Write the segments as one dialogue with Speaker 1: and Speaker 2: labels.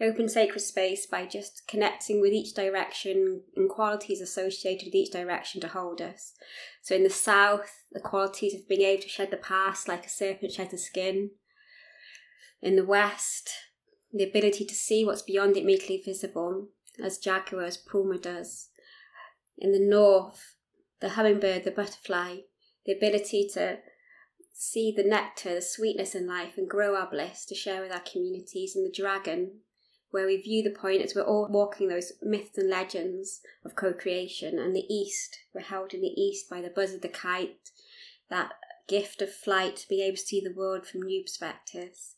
Speaker 1: open sacred space by just connecting with each direction and qualities associated with each direction to hold us. So in the south, the qualities of being able to shed the past like a serpent sheds the skin. In the west, the ability to see what's beyond it immediately visible, as Jaguar's Puma does. In the north, the hummingbird, the butterfly, the ability to see the nectar, the sweetness in life, and grow our bliss to share with our communities, and the dragon, where we view the point as we're all walking those myths and legends of co creation, and the east, we're held in the east by the buzz of the kite, that gift of flight to be able to see the world from new perspectives,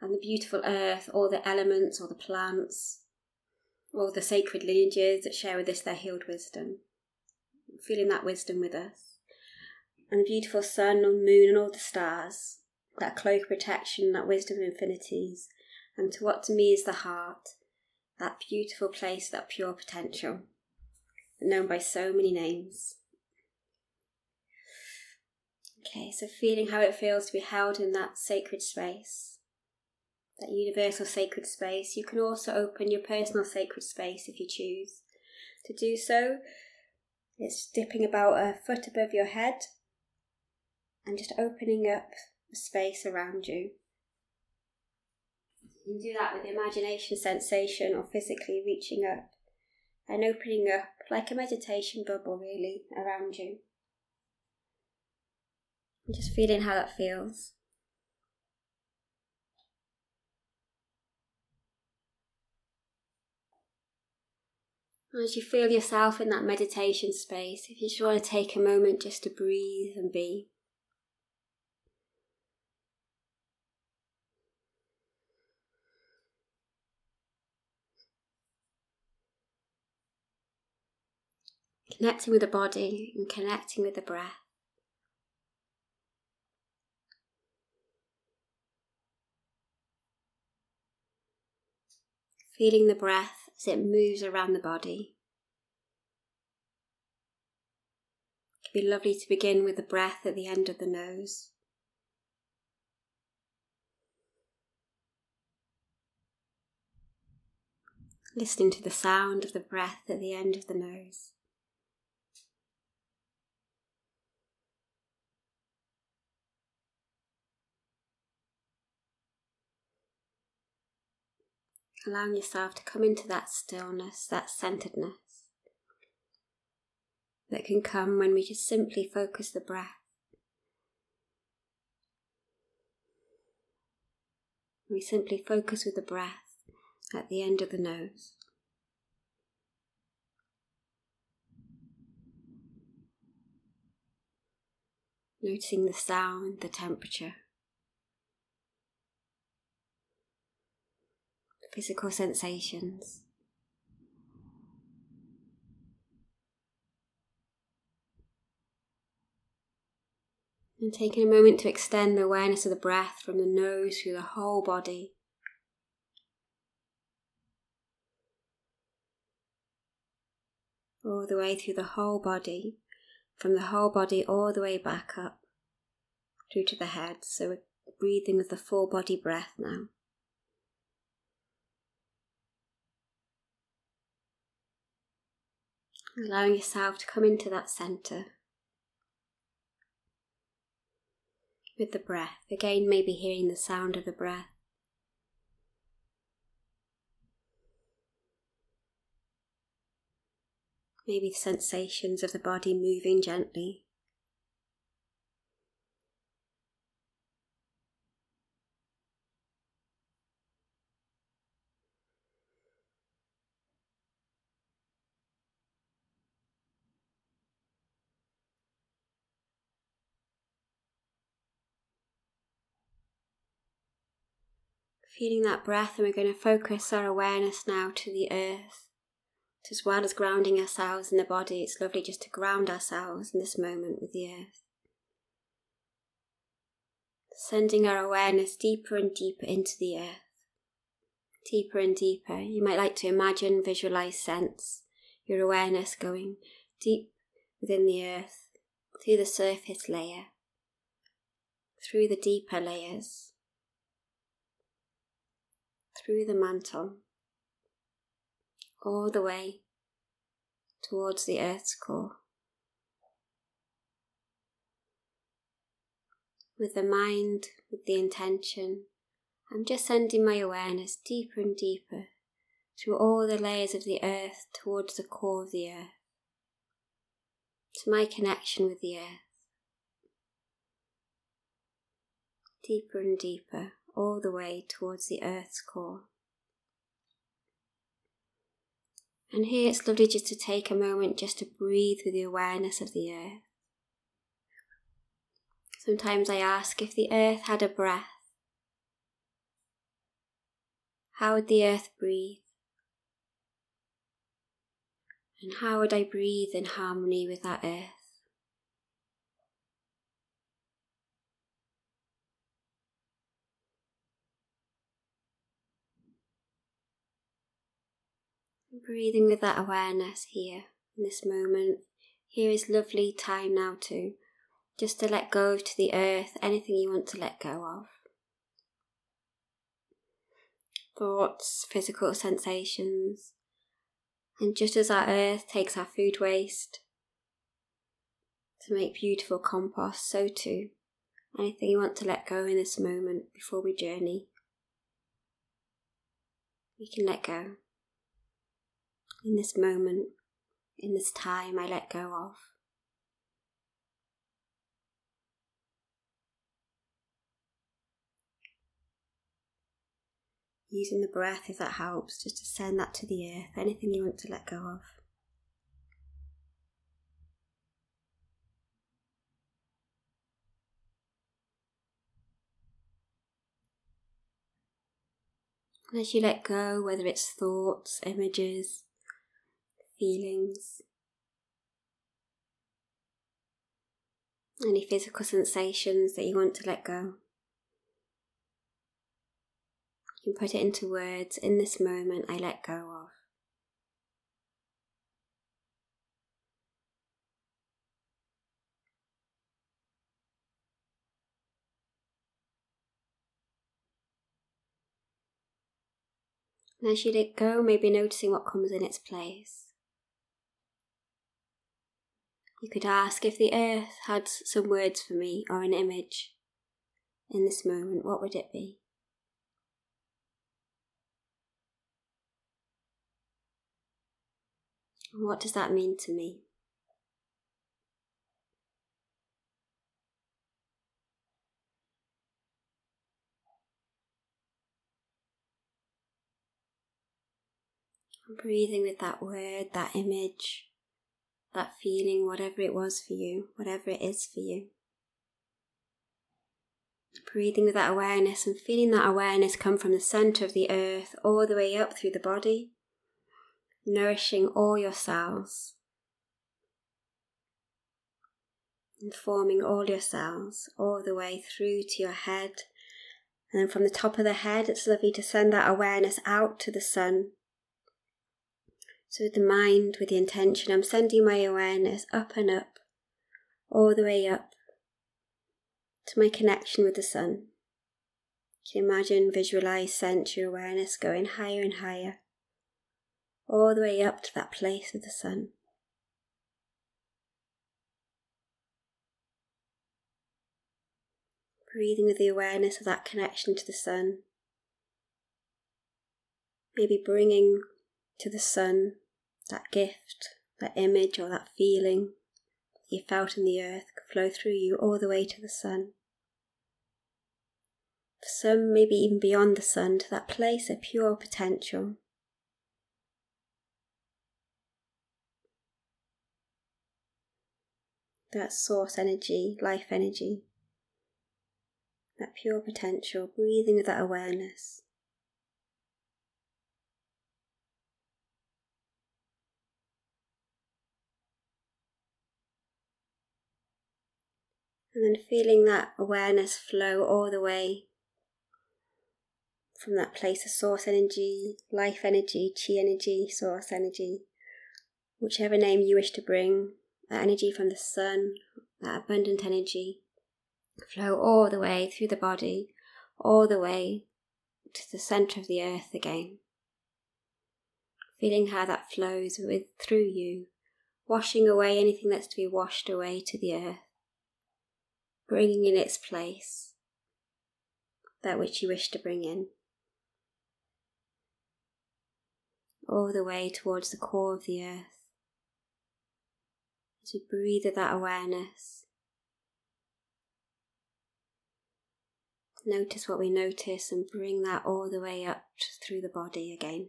Speaker 1: and the beautiful earth, all the elements, all the plants, all the sacred lineages that share with us their healed wisdom. Feeling that wisdom with us. And the beautiful sun and moon and all the stars, that cloak protection, that wisdom of infinities, and to what to me is the heart, that beautiful place, that pure potential, known by so many names. Okay, so feeling how it feels to be held in that sacred space, that universal sacred space. You can also open your personal sacred space if you choose. To do so, it's dipping about a foot above your head and just opening up the space around you. You can do that with the imagination, sensation, or physically reaching up and opening up like a meditation bubble, really, around you. And just feeling how that feels. As you feel yourself in that meditation space, if you just want to take a moment just to breathe and be. Connecting with the body and connecting with the breath. Feeling the breath as it moves around the body. It can be lovely to begin with the breath at the end of the nose. Listening to the sound of the breath at the end of the nose. Allowing yourself to come into that stillness, that centeredness that can come when we just simply focus the breath. We simply focus with the breath at the end of the nose. Noticing the sound, the temperature. Physical sensations. And taking a moment to extend the awareness of the breath from the nose through the whole body. All the way through the whole body, from the whole body all the way back up through to the head. So we're breathing with the full body breath now. Allowing yourself to come into that center with the breath. Again, maybe hearing the sound of the breath. Maybe the sensations of the body moving gently. Feeling that breath, and we're going to focus our awareness now to the earth. As well as grounding ourselves in the body, it's lovely just to ground ourselves in this moment with the earth. Sending our awareness deeper and deeper into the earth. Deeper and deeper. You might like to imagine, visualize, sense your awareness going deep within the earth, through the surface layer, through the deeper layers through the mantle all the way towards the earth's core. With the mind, with the intention, I'm just sending my awareness deeper and deeper through all the layers of the earth towards the core of the earth, to my connection with the earth. Deeper and deeper, all the way towards the earth's core. And here it's lovely just to take a moment just to breathe with the awareness of the earth. Sometimes I ask if the earth had a breath, how would the earth breathe? And how would I breathe in harmony with that earth? Breathing with that awareness here in this moment. Here is lovely time now to just to let go to the earth, anything you want to let go of. Thoughts, physical sensations. And just as our earth takes our food waste to make beautiful compost, so too, anything you want to let go in this moment before we journey, we can let go in this moment, in this time I let go of. Using the breath if that helps, just to send that to the earth, anything you want to let go of. As you let go, whether it's thoughts, images, feelings, any physical sensations that you want to let go. You can put it into words in this moment I let go of. And as you let go, maybe noticing what comes in its place. You could ask if the earth had some words for me or an image in this moment, what would it be? What does that mean to me? I'm breathing with that word, that image that feeling, whatever it was for you, whatever it is for you. Breathing with that awareness and feeling that awareness come from the center of the earth all the way up through the body, nourishing all your cells, informing all your cells all the way through to your head. And then from the top of the head, it's lovely to send that awareness out to the sun, so, with the mind, with the intention, I'm sending my awareness up and up, all the way up to my connection with the sun. Can you can imagine, visualize, sense your awareness going higher and higher, all the way up to that place of the sun. Breathing with the awareness of that connection to the sun. Maybe bringing to the sun, that gift, that image, or that feeling that you felt in the earth could flow through you all the way to the sun. For some, maybe even beyond the sun, to that place of pure potential. That source energy, life energy, that pure potential, breathing with that awareness. And then feeling that awareness flow all the way from that place of source energy, life energy, chi energy, source energy, whichever name you wish to bring, that energy from the sun, that abundant energy, flow all the way through the body, all the way to the center of the earth again. feeling how that flows with through you, washing away anything that's to be washed away to the earth, bringing in its place that which you wish to bring in. All the way towards the core of the earth. As you breathe that awareness, notice what we notice and bring that all the way up through the body again.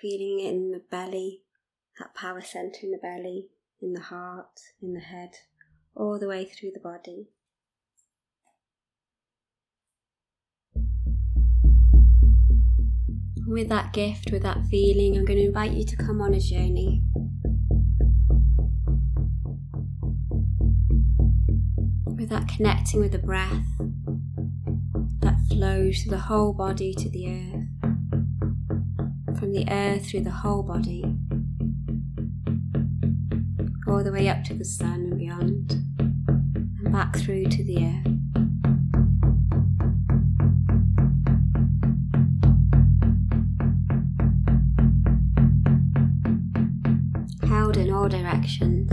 Speaker 1: Feeling it in the belly, that power center in the belly, in the heart, in the head, all the way through the body. With that gift, with that feeling, I'm going to invite you to come on a journey. With that connecting with the breath that flows through the whole body to the earth, from the earth through the whole body all the way up to the sun and beyond, and back through to the earth. Held in all directions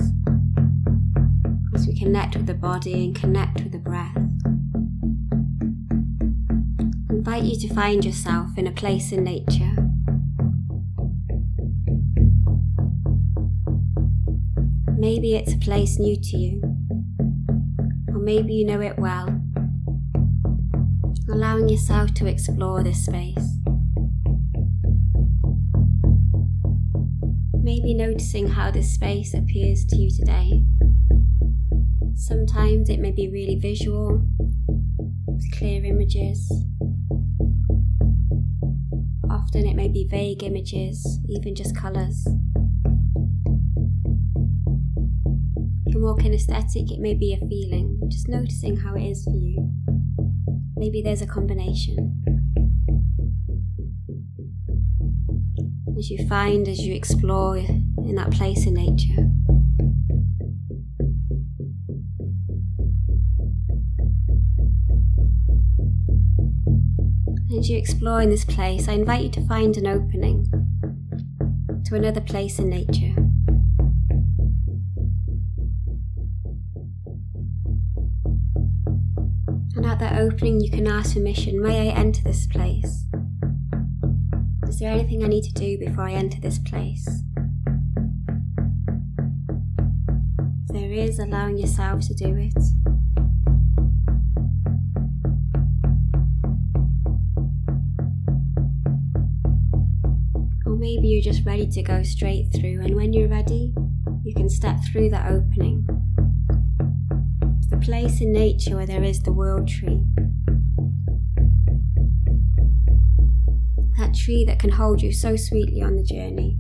Speaker 1: as we connect with the body and connect with the breath. I invite you to find yourself in a place in nature Maybe it's a place new to you, or maybe you know it well. Allowing yourself to explore this space. Maybe noticing how this space appears to you today. Sometimes it may be really visual, with clear images. Often it may be vague images, even just colours. More kinesthetic, it may be a feeling, just noticing how it is for you. Maybe there's a combination. As you find, as you explore in that place in nature. As you explore in this place, I invite you to find an opening to another place in nature. Opening, you can ask permission May I enter this place? Is there anything I need to do before I enter this place? If there is, allowing yourself to do it. Or maybe you're just ready to go straight through, and when you're ready, you can step through that opening place in nature where there is the world tree. That tree that can hold you so sweetly on the journey.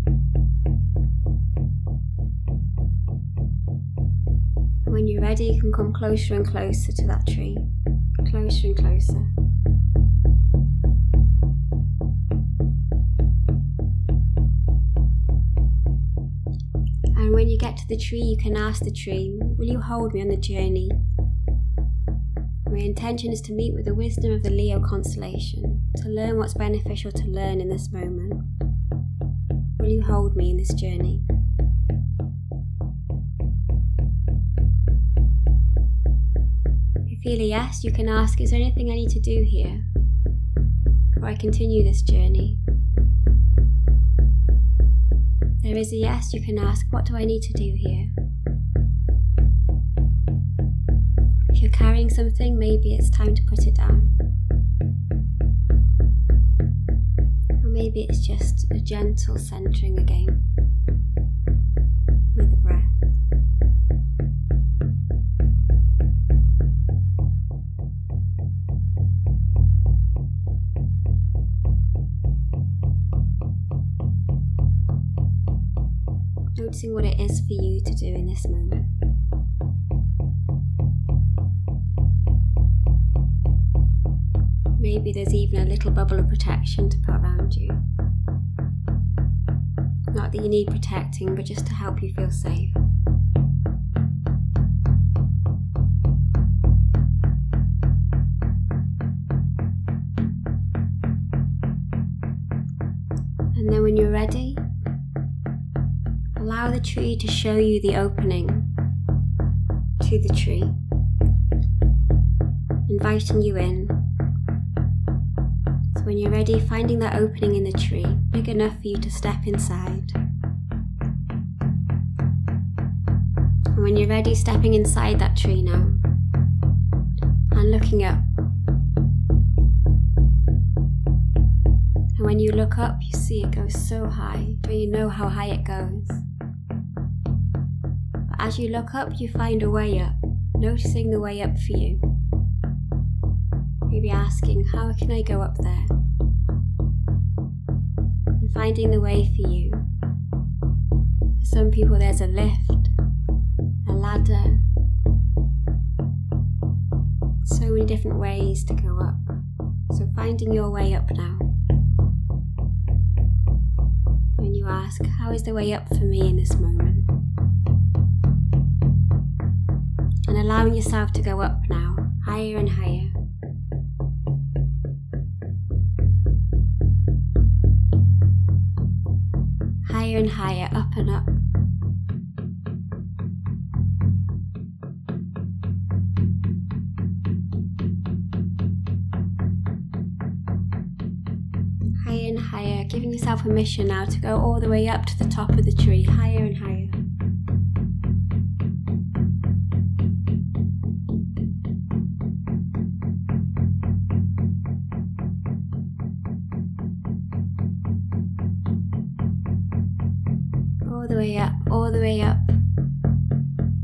Speaker 1: when you're ready, you can come closer and closer to that tree. Closer and closer. And when you get to the tree, you can ask the tree, Will you hold me on the journey my intention is to meet with the wisdom of the Leo constellation, to learn what's beneficial to learn in this moment. Will you hold me in this journey? If you feel a yes, you can ask, Is there anything I need to do here before I continue this journey? If there is a yes, you can ask, What do I need to do here? Carrying something, maybe it's time to put it down. Or maybe it's just a gentle centering again with the breath. Noticing what it is for you to do in this moment. Maybe there's even a little bubble of protection to put around you. Not that you need protecting, but just to help you feel safe. And then when you're ready, allow the tree to show you the opening to the tree, inviting you in when you're ready, finding that opening in the tree big enough for you to step inside. And when you're ready, stepping inside that tree now and looking up. And when you look up, you see it goes so high. Do you know how high it goes? But as you look up, you find a way up, noticing the way up for you. Maybe asking, How can I go up there? And finding the way for you. For some people, there's a lift, a ladder, so many different ways to go up. So finding your way up now. When you ask, How is the way up for me in this moment? And allowing yourself to go up now, higher and higher. Higher and higher, up and up. Higher and higher, giving yourself permission now to go all the way up to the top of the tree, higher and higher.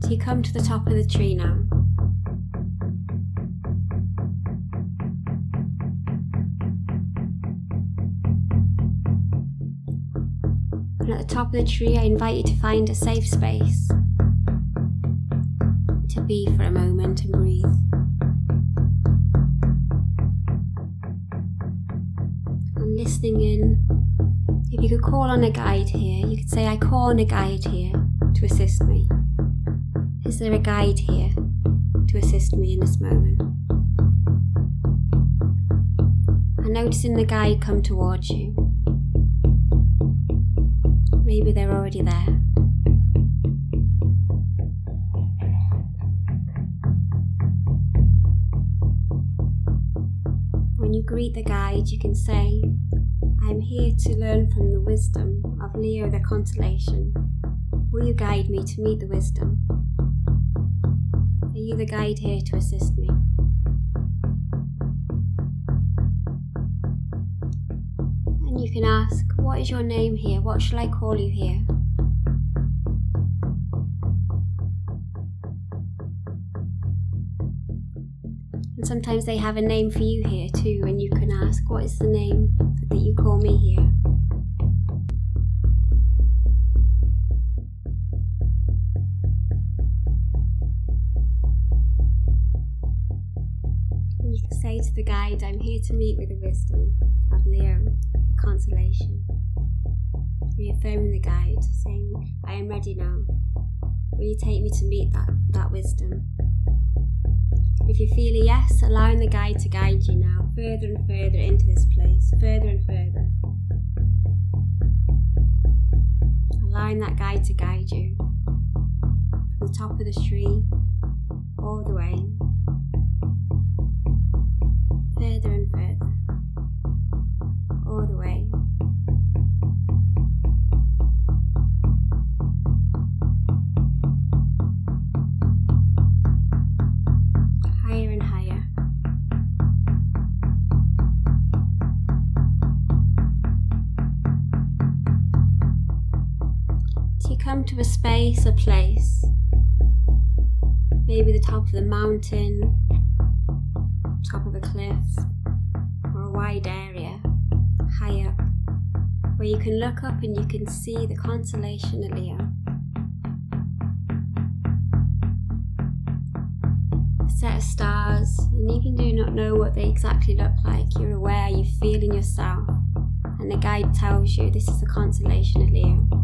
Speaker 1: You come to the top of the tree now. And at the top of the tree, I invite you to find a safe space to be for a moment and breathe. And listening in, if you could call on a guide here, you could say, I call on a guide here to assist me. Is there a guide here to assist me in this moment? And noticing the guide come towards you. Maybe they're already there. When you greet the guide, you can say, I am here to learn from the wisdom of Leo the constellation. Will you guide me to meet the wisdom? The guide here to assist me? And you can ask, what is your name here? What shall I call you here? And sometimes they have a name for you here too, and you can ask, What is the name that you call me here? The guide, I'm here to meet with the wisdom of Leo, the constellation reaffirming the guide, saying, I am ready now. Will you take me to meet that, that wisdom? If you feel a yes, allowing the guide to guide you now further and further into this place, further and further. Allowing that guide to guide you from the top of the tree all the way, come to a space, a place, maybe the top of the mountain, top of a cliff, or a wide area, high up, where you can look up and you can see the constellation of Leo. A set of stars, and even do not know what they exactly look like, you're aware, you feel in yourself, and the guide tells you this is the constellation of Leo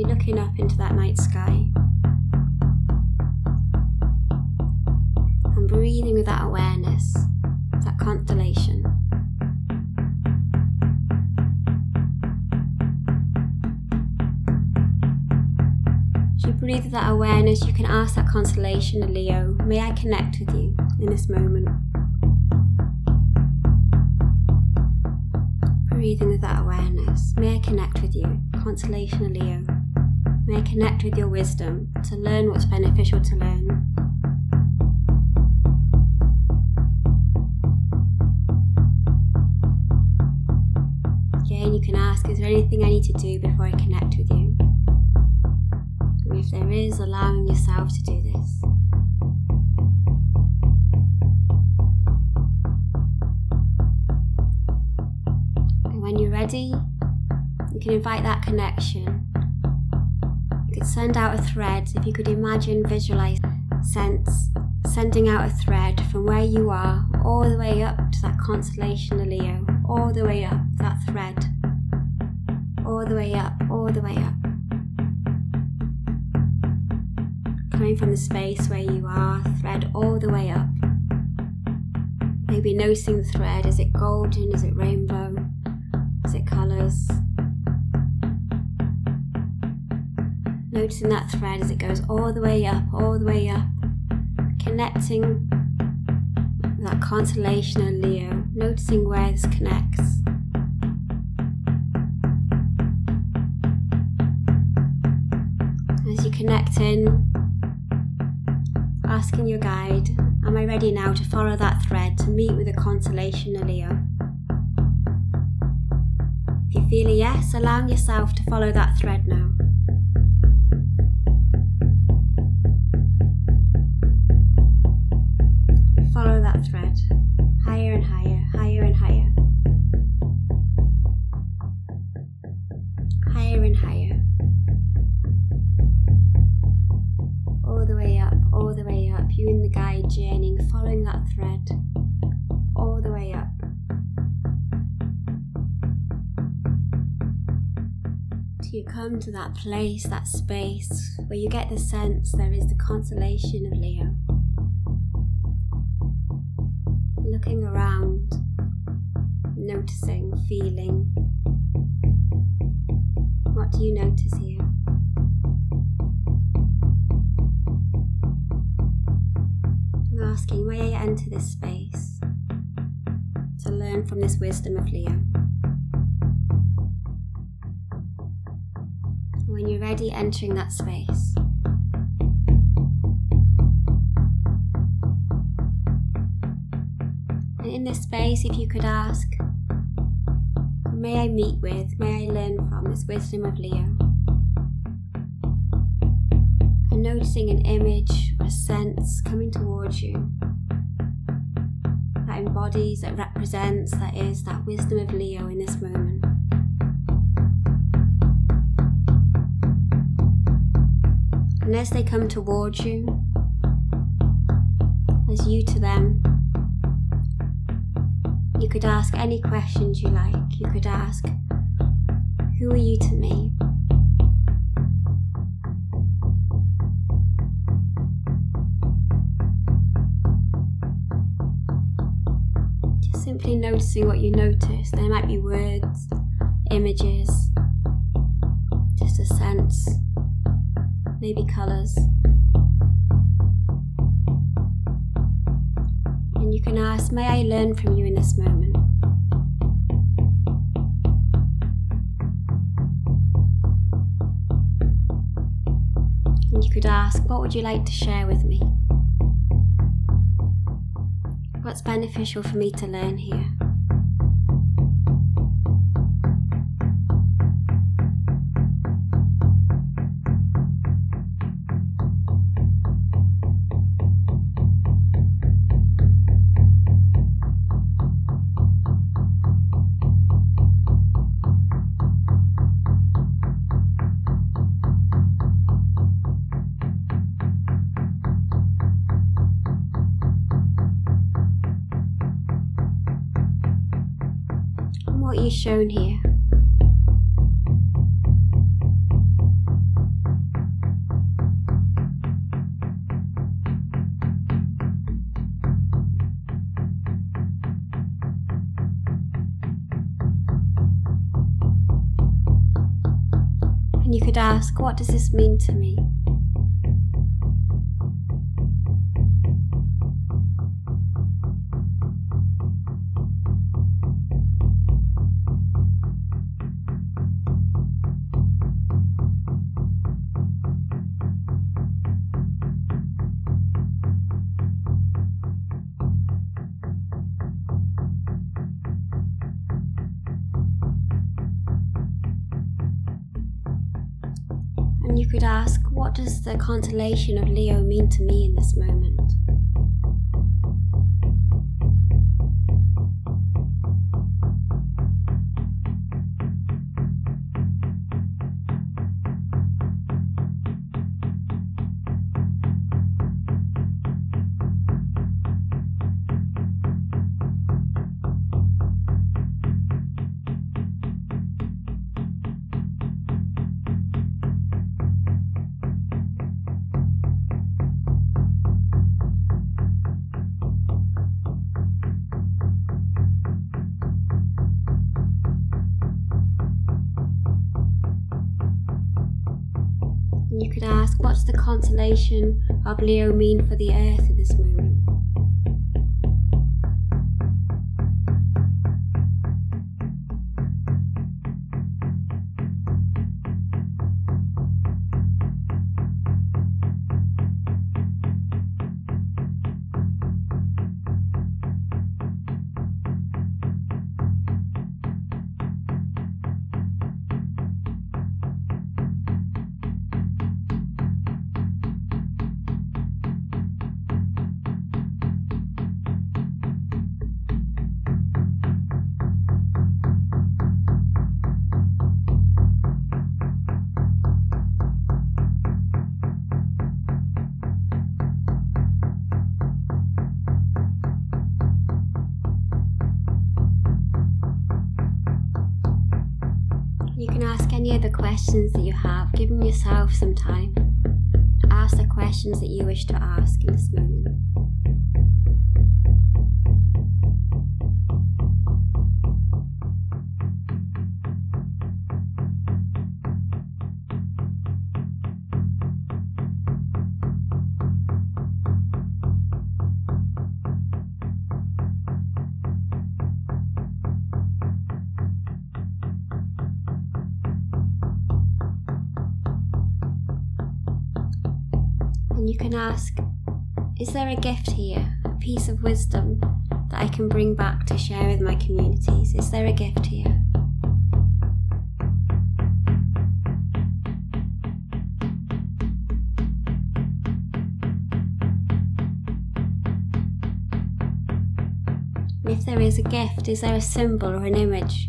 Speaker 1: you're looking up into that night sky and breathing with that awareness, that constellation. As you breathe with that awareness, you can ask that constellation of Leo, may I connect with you in this moment? breathing with that awareness. May I connect with you, Constellation Leo. May connect with your wisdom to learn what's beneficial to learn. Again, you can ask, is there anything I need to do before I connect with you? And if there is, allowing yourself to do this. And when you're ready, you can invite that connection. Could send out a thread if you could imagine, visualize, sense, sending out a thread from where you are all the way up to that constellation of Leo, all the way up that thread, all the way up, all the way up. Coming from the space where you are, thread all the way up. Maybe noticing the thread. Is it golden? Is it rainbow? Is it colours? Noticing that thread as it goes all the way up, all the way up, connecting that constellation of Leo, noticing where this connects. As you connect in, asking your guide, Am I ready now to follow that thread to meet with the constellation of Leo? If you feel a yes, allowing yourself to follow that thread now. Come to that place, that space where you get the sense there is the constellation of Leo. Looking around, noticing, feeling. What do you notice here? I'm asking, may I enter this space to learn from this wisdom of Leo? When entering that space. And in this space, if you could ask, may I meet with, may I learn from this wisdom of Leo? And noticing an image or a sense coming towards you that embodies, that represents, that is that wisdom of Leo in this moment. And as they come towards you, as you to them, you could ask any questions you like. You could ask, Who are you to me? Just simply noticing what you notice. There might be words, images, just a sense, maybe colours. And you can ask, May I learn from you in this moment? And you could ask, What would you like to share with me? What's beneficial for me to learn here? Shown here? And you could ask, what does this mean to me? You could ask, what does the constellation of Leo mean to me in this moment? Constellation of Leo mean for the earth at this moment? Questions that you have, giving yourself some time to ask the questions that you wish to ask in this moment. And you can ask, is there a gift here, a piece of wisdom that I can bring back to share with my communities? Is there a gift here? if there is a gift, is there a symbol or an image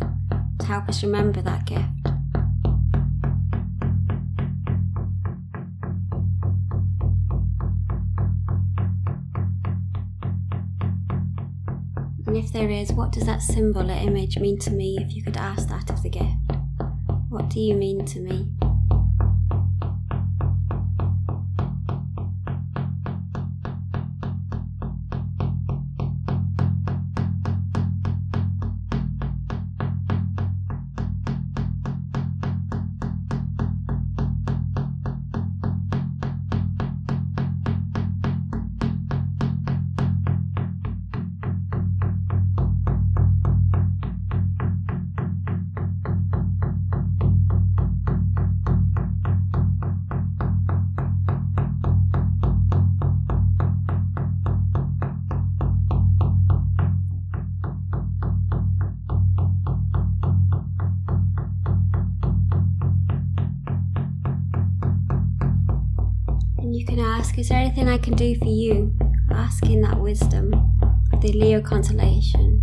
Speaker 1: to help us remember that gift? If there is, what does that symbol or image mean to me if you could ask that of the gift? What do you mean to me? Ask, is there anything I can do for you? Asking that wisdom, the Leo constellation.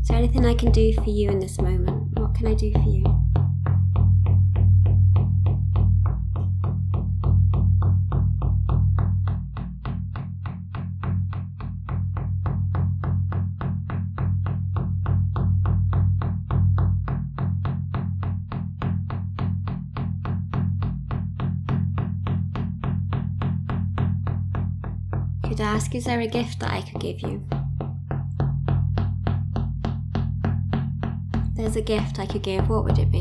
Speaker 1: Is there anything I can do for you in this moment? What can I do for you? Is there a gift that I could give you? There's a gift I could give, what would it be?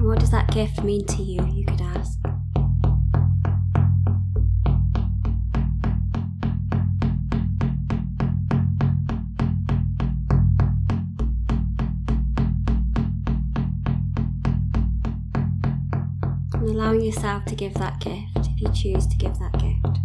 Speaker 1: What does that gift mean to you? You could ask. Yourself to give that gift if you choose to give that gift.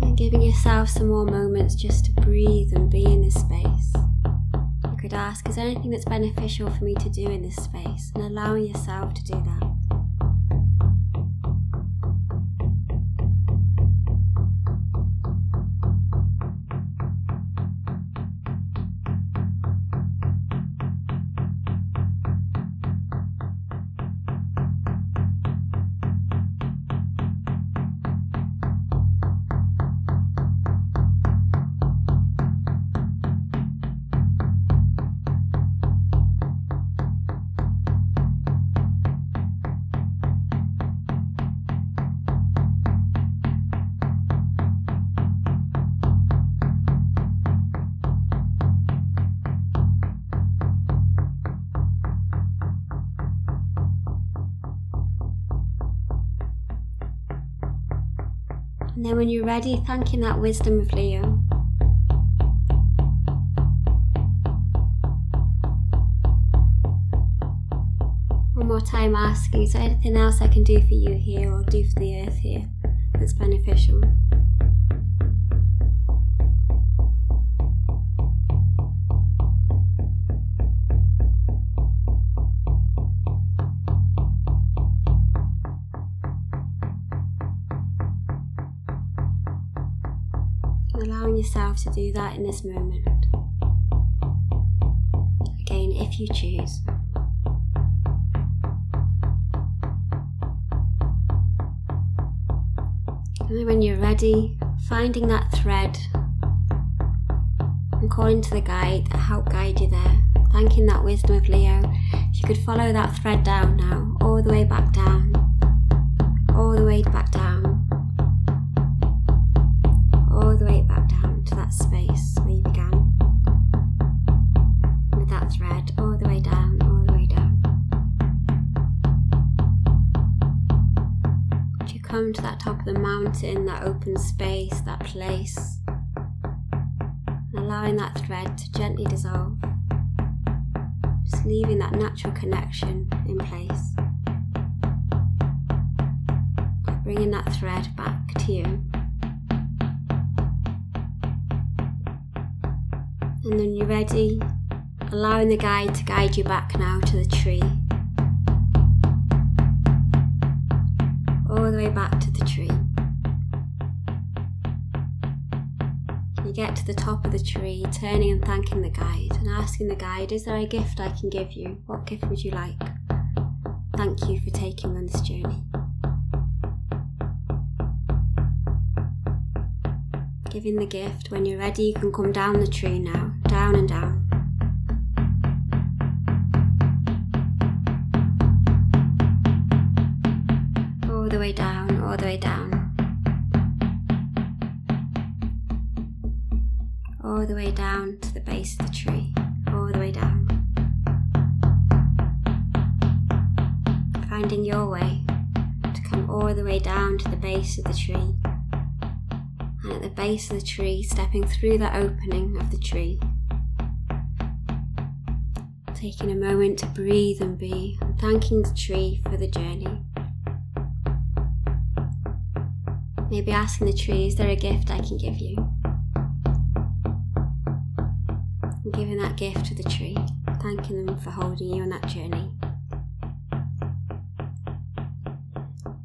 Speaker 1: And giving yourself some more moments just to breathe and be in this space. You could ask, is there anything that's beneficial for me to do in this space? And allowing yourself to do that. Then when you're ready, thanking that wisdom of Leo. One more time asking, is there anything else I can do for you here or do for the earth here that's beneficial? To do that in this moment. Again, if you choose. And when you're ready, finding that thread and calling to the guide that help guide you there, thanking that wisdom of Leo. If you could follow that thread down now, all the way back down, all the way back down, top of the mountain, that open space, that place, allowing that thread to gently dissolve, just leaving that natural connection in place. Bringing that thread back to you. And then you're ready, allowing the guide to guide you back now to the tree. Back to the tree. You get to the top of the tree, turning and thanking the guide, and asking the guide, Is there a gift I can give you? What gift would you like? Thank you for taking me on this journey. Giving the gift. When you're ready, you can come down the tree now, down and down. Way down, all the way down. All the way down to the base of the tree, all the way down. Finding your way to come all the way down to the base of the tree and at the base of the tree, stepping through the opening of the tree. Taking a moment to breathe and be, and thanking the tree for the journey. Maybe asking the tree, is there a gift I can give you? And giving that gift to the tree, thanking them for holding you on that journey.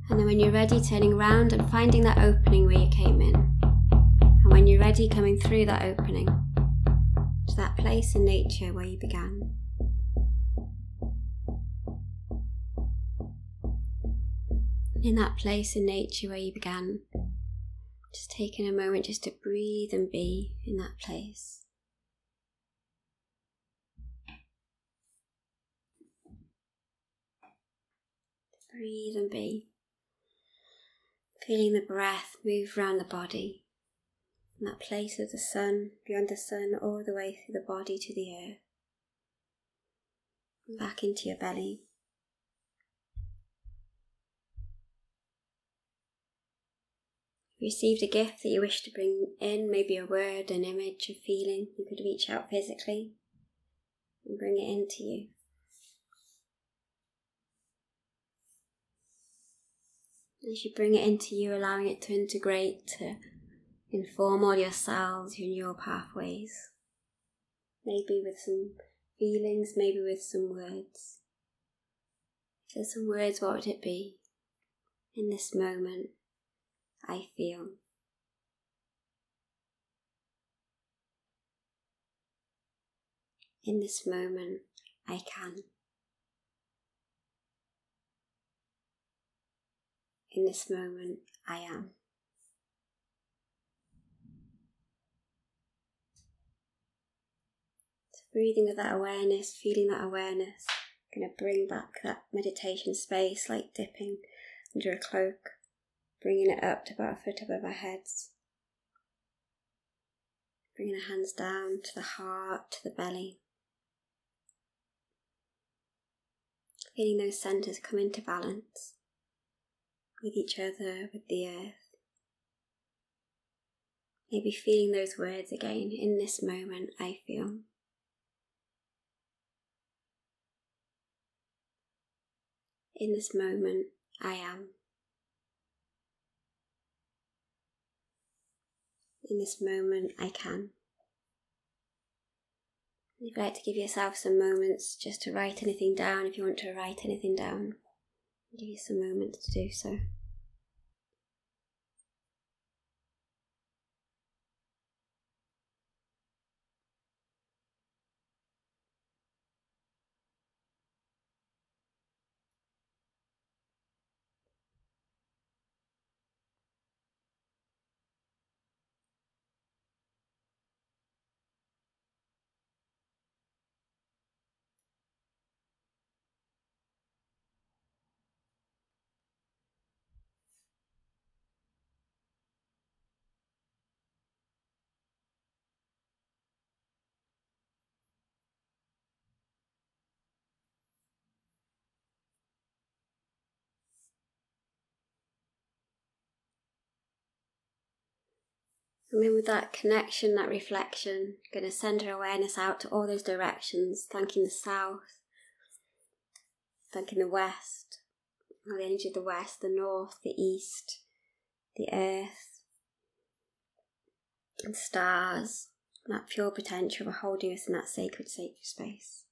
Speaker 1: And then when you're ready, turning around and finding that opening where you came in. And when you're ready, coming through that opening to that place in nature where you began. In that place in nature where you began, just taking a moment just to breathe and be in that place. Breathe and be. Feeling the breath move around the body from that place of the sun, beyond the sun, all the way through the body to the earth, back into your belly. Received a gift that you wish to bring in, maybe a word, an image, a feeling, you could reach out physically and bring it into you. As you bring it into you, allowing it to integrate, to inform all your cells your pathways. Maybe with some feelings, maybe with some words. If there's some words, what would it be? In this moment, I feel. In this moment, I can. In this moment, I am. So breathing with that awareness, feeling that awareness, going to bring back that meditation space like dipping under a cloak, bringing it up to about a foot above our heads. Bringing the hands down to the heart, to the belly. Feeling those centers come into balance with each other, with the earth. Maybe feeling those words again. In this moment, I feel. In this moment, I am. In this moment, I can. If you'd like to give yourself some moments just to write anything down, if you want to write anything down, give you some moments to do so. And then with that connection, that reflection, going to send her awareness out to all those directions, thanking the south, thanking the west, all the energy of the west, the north, the east, the earth, and stars, that pure potential for holding us in that sacred, sacred space.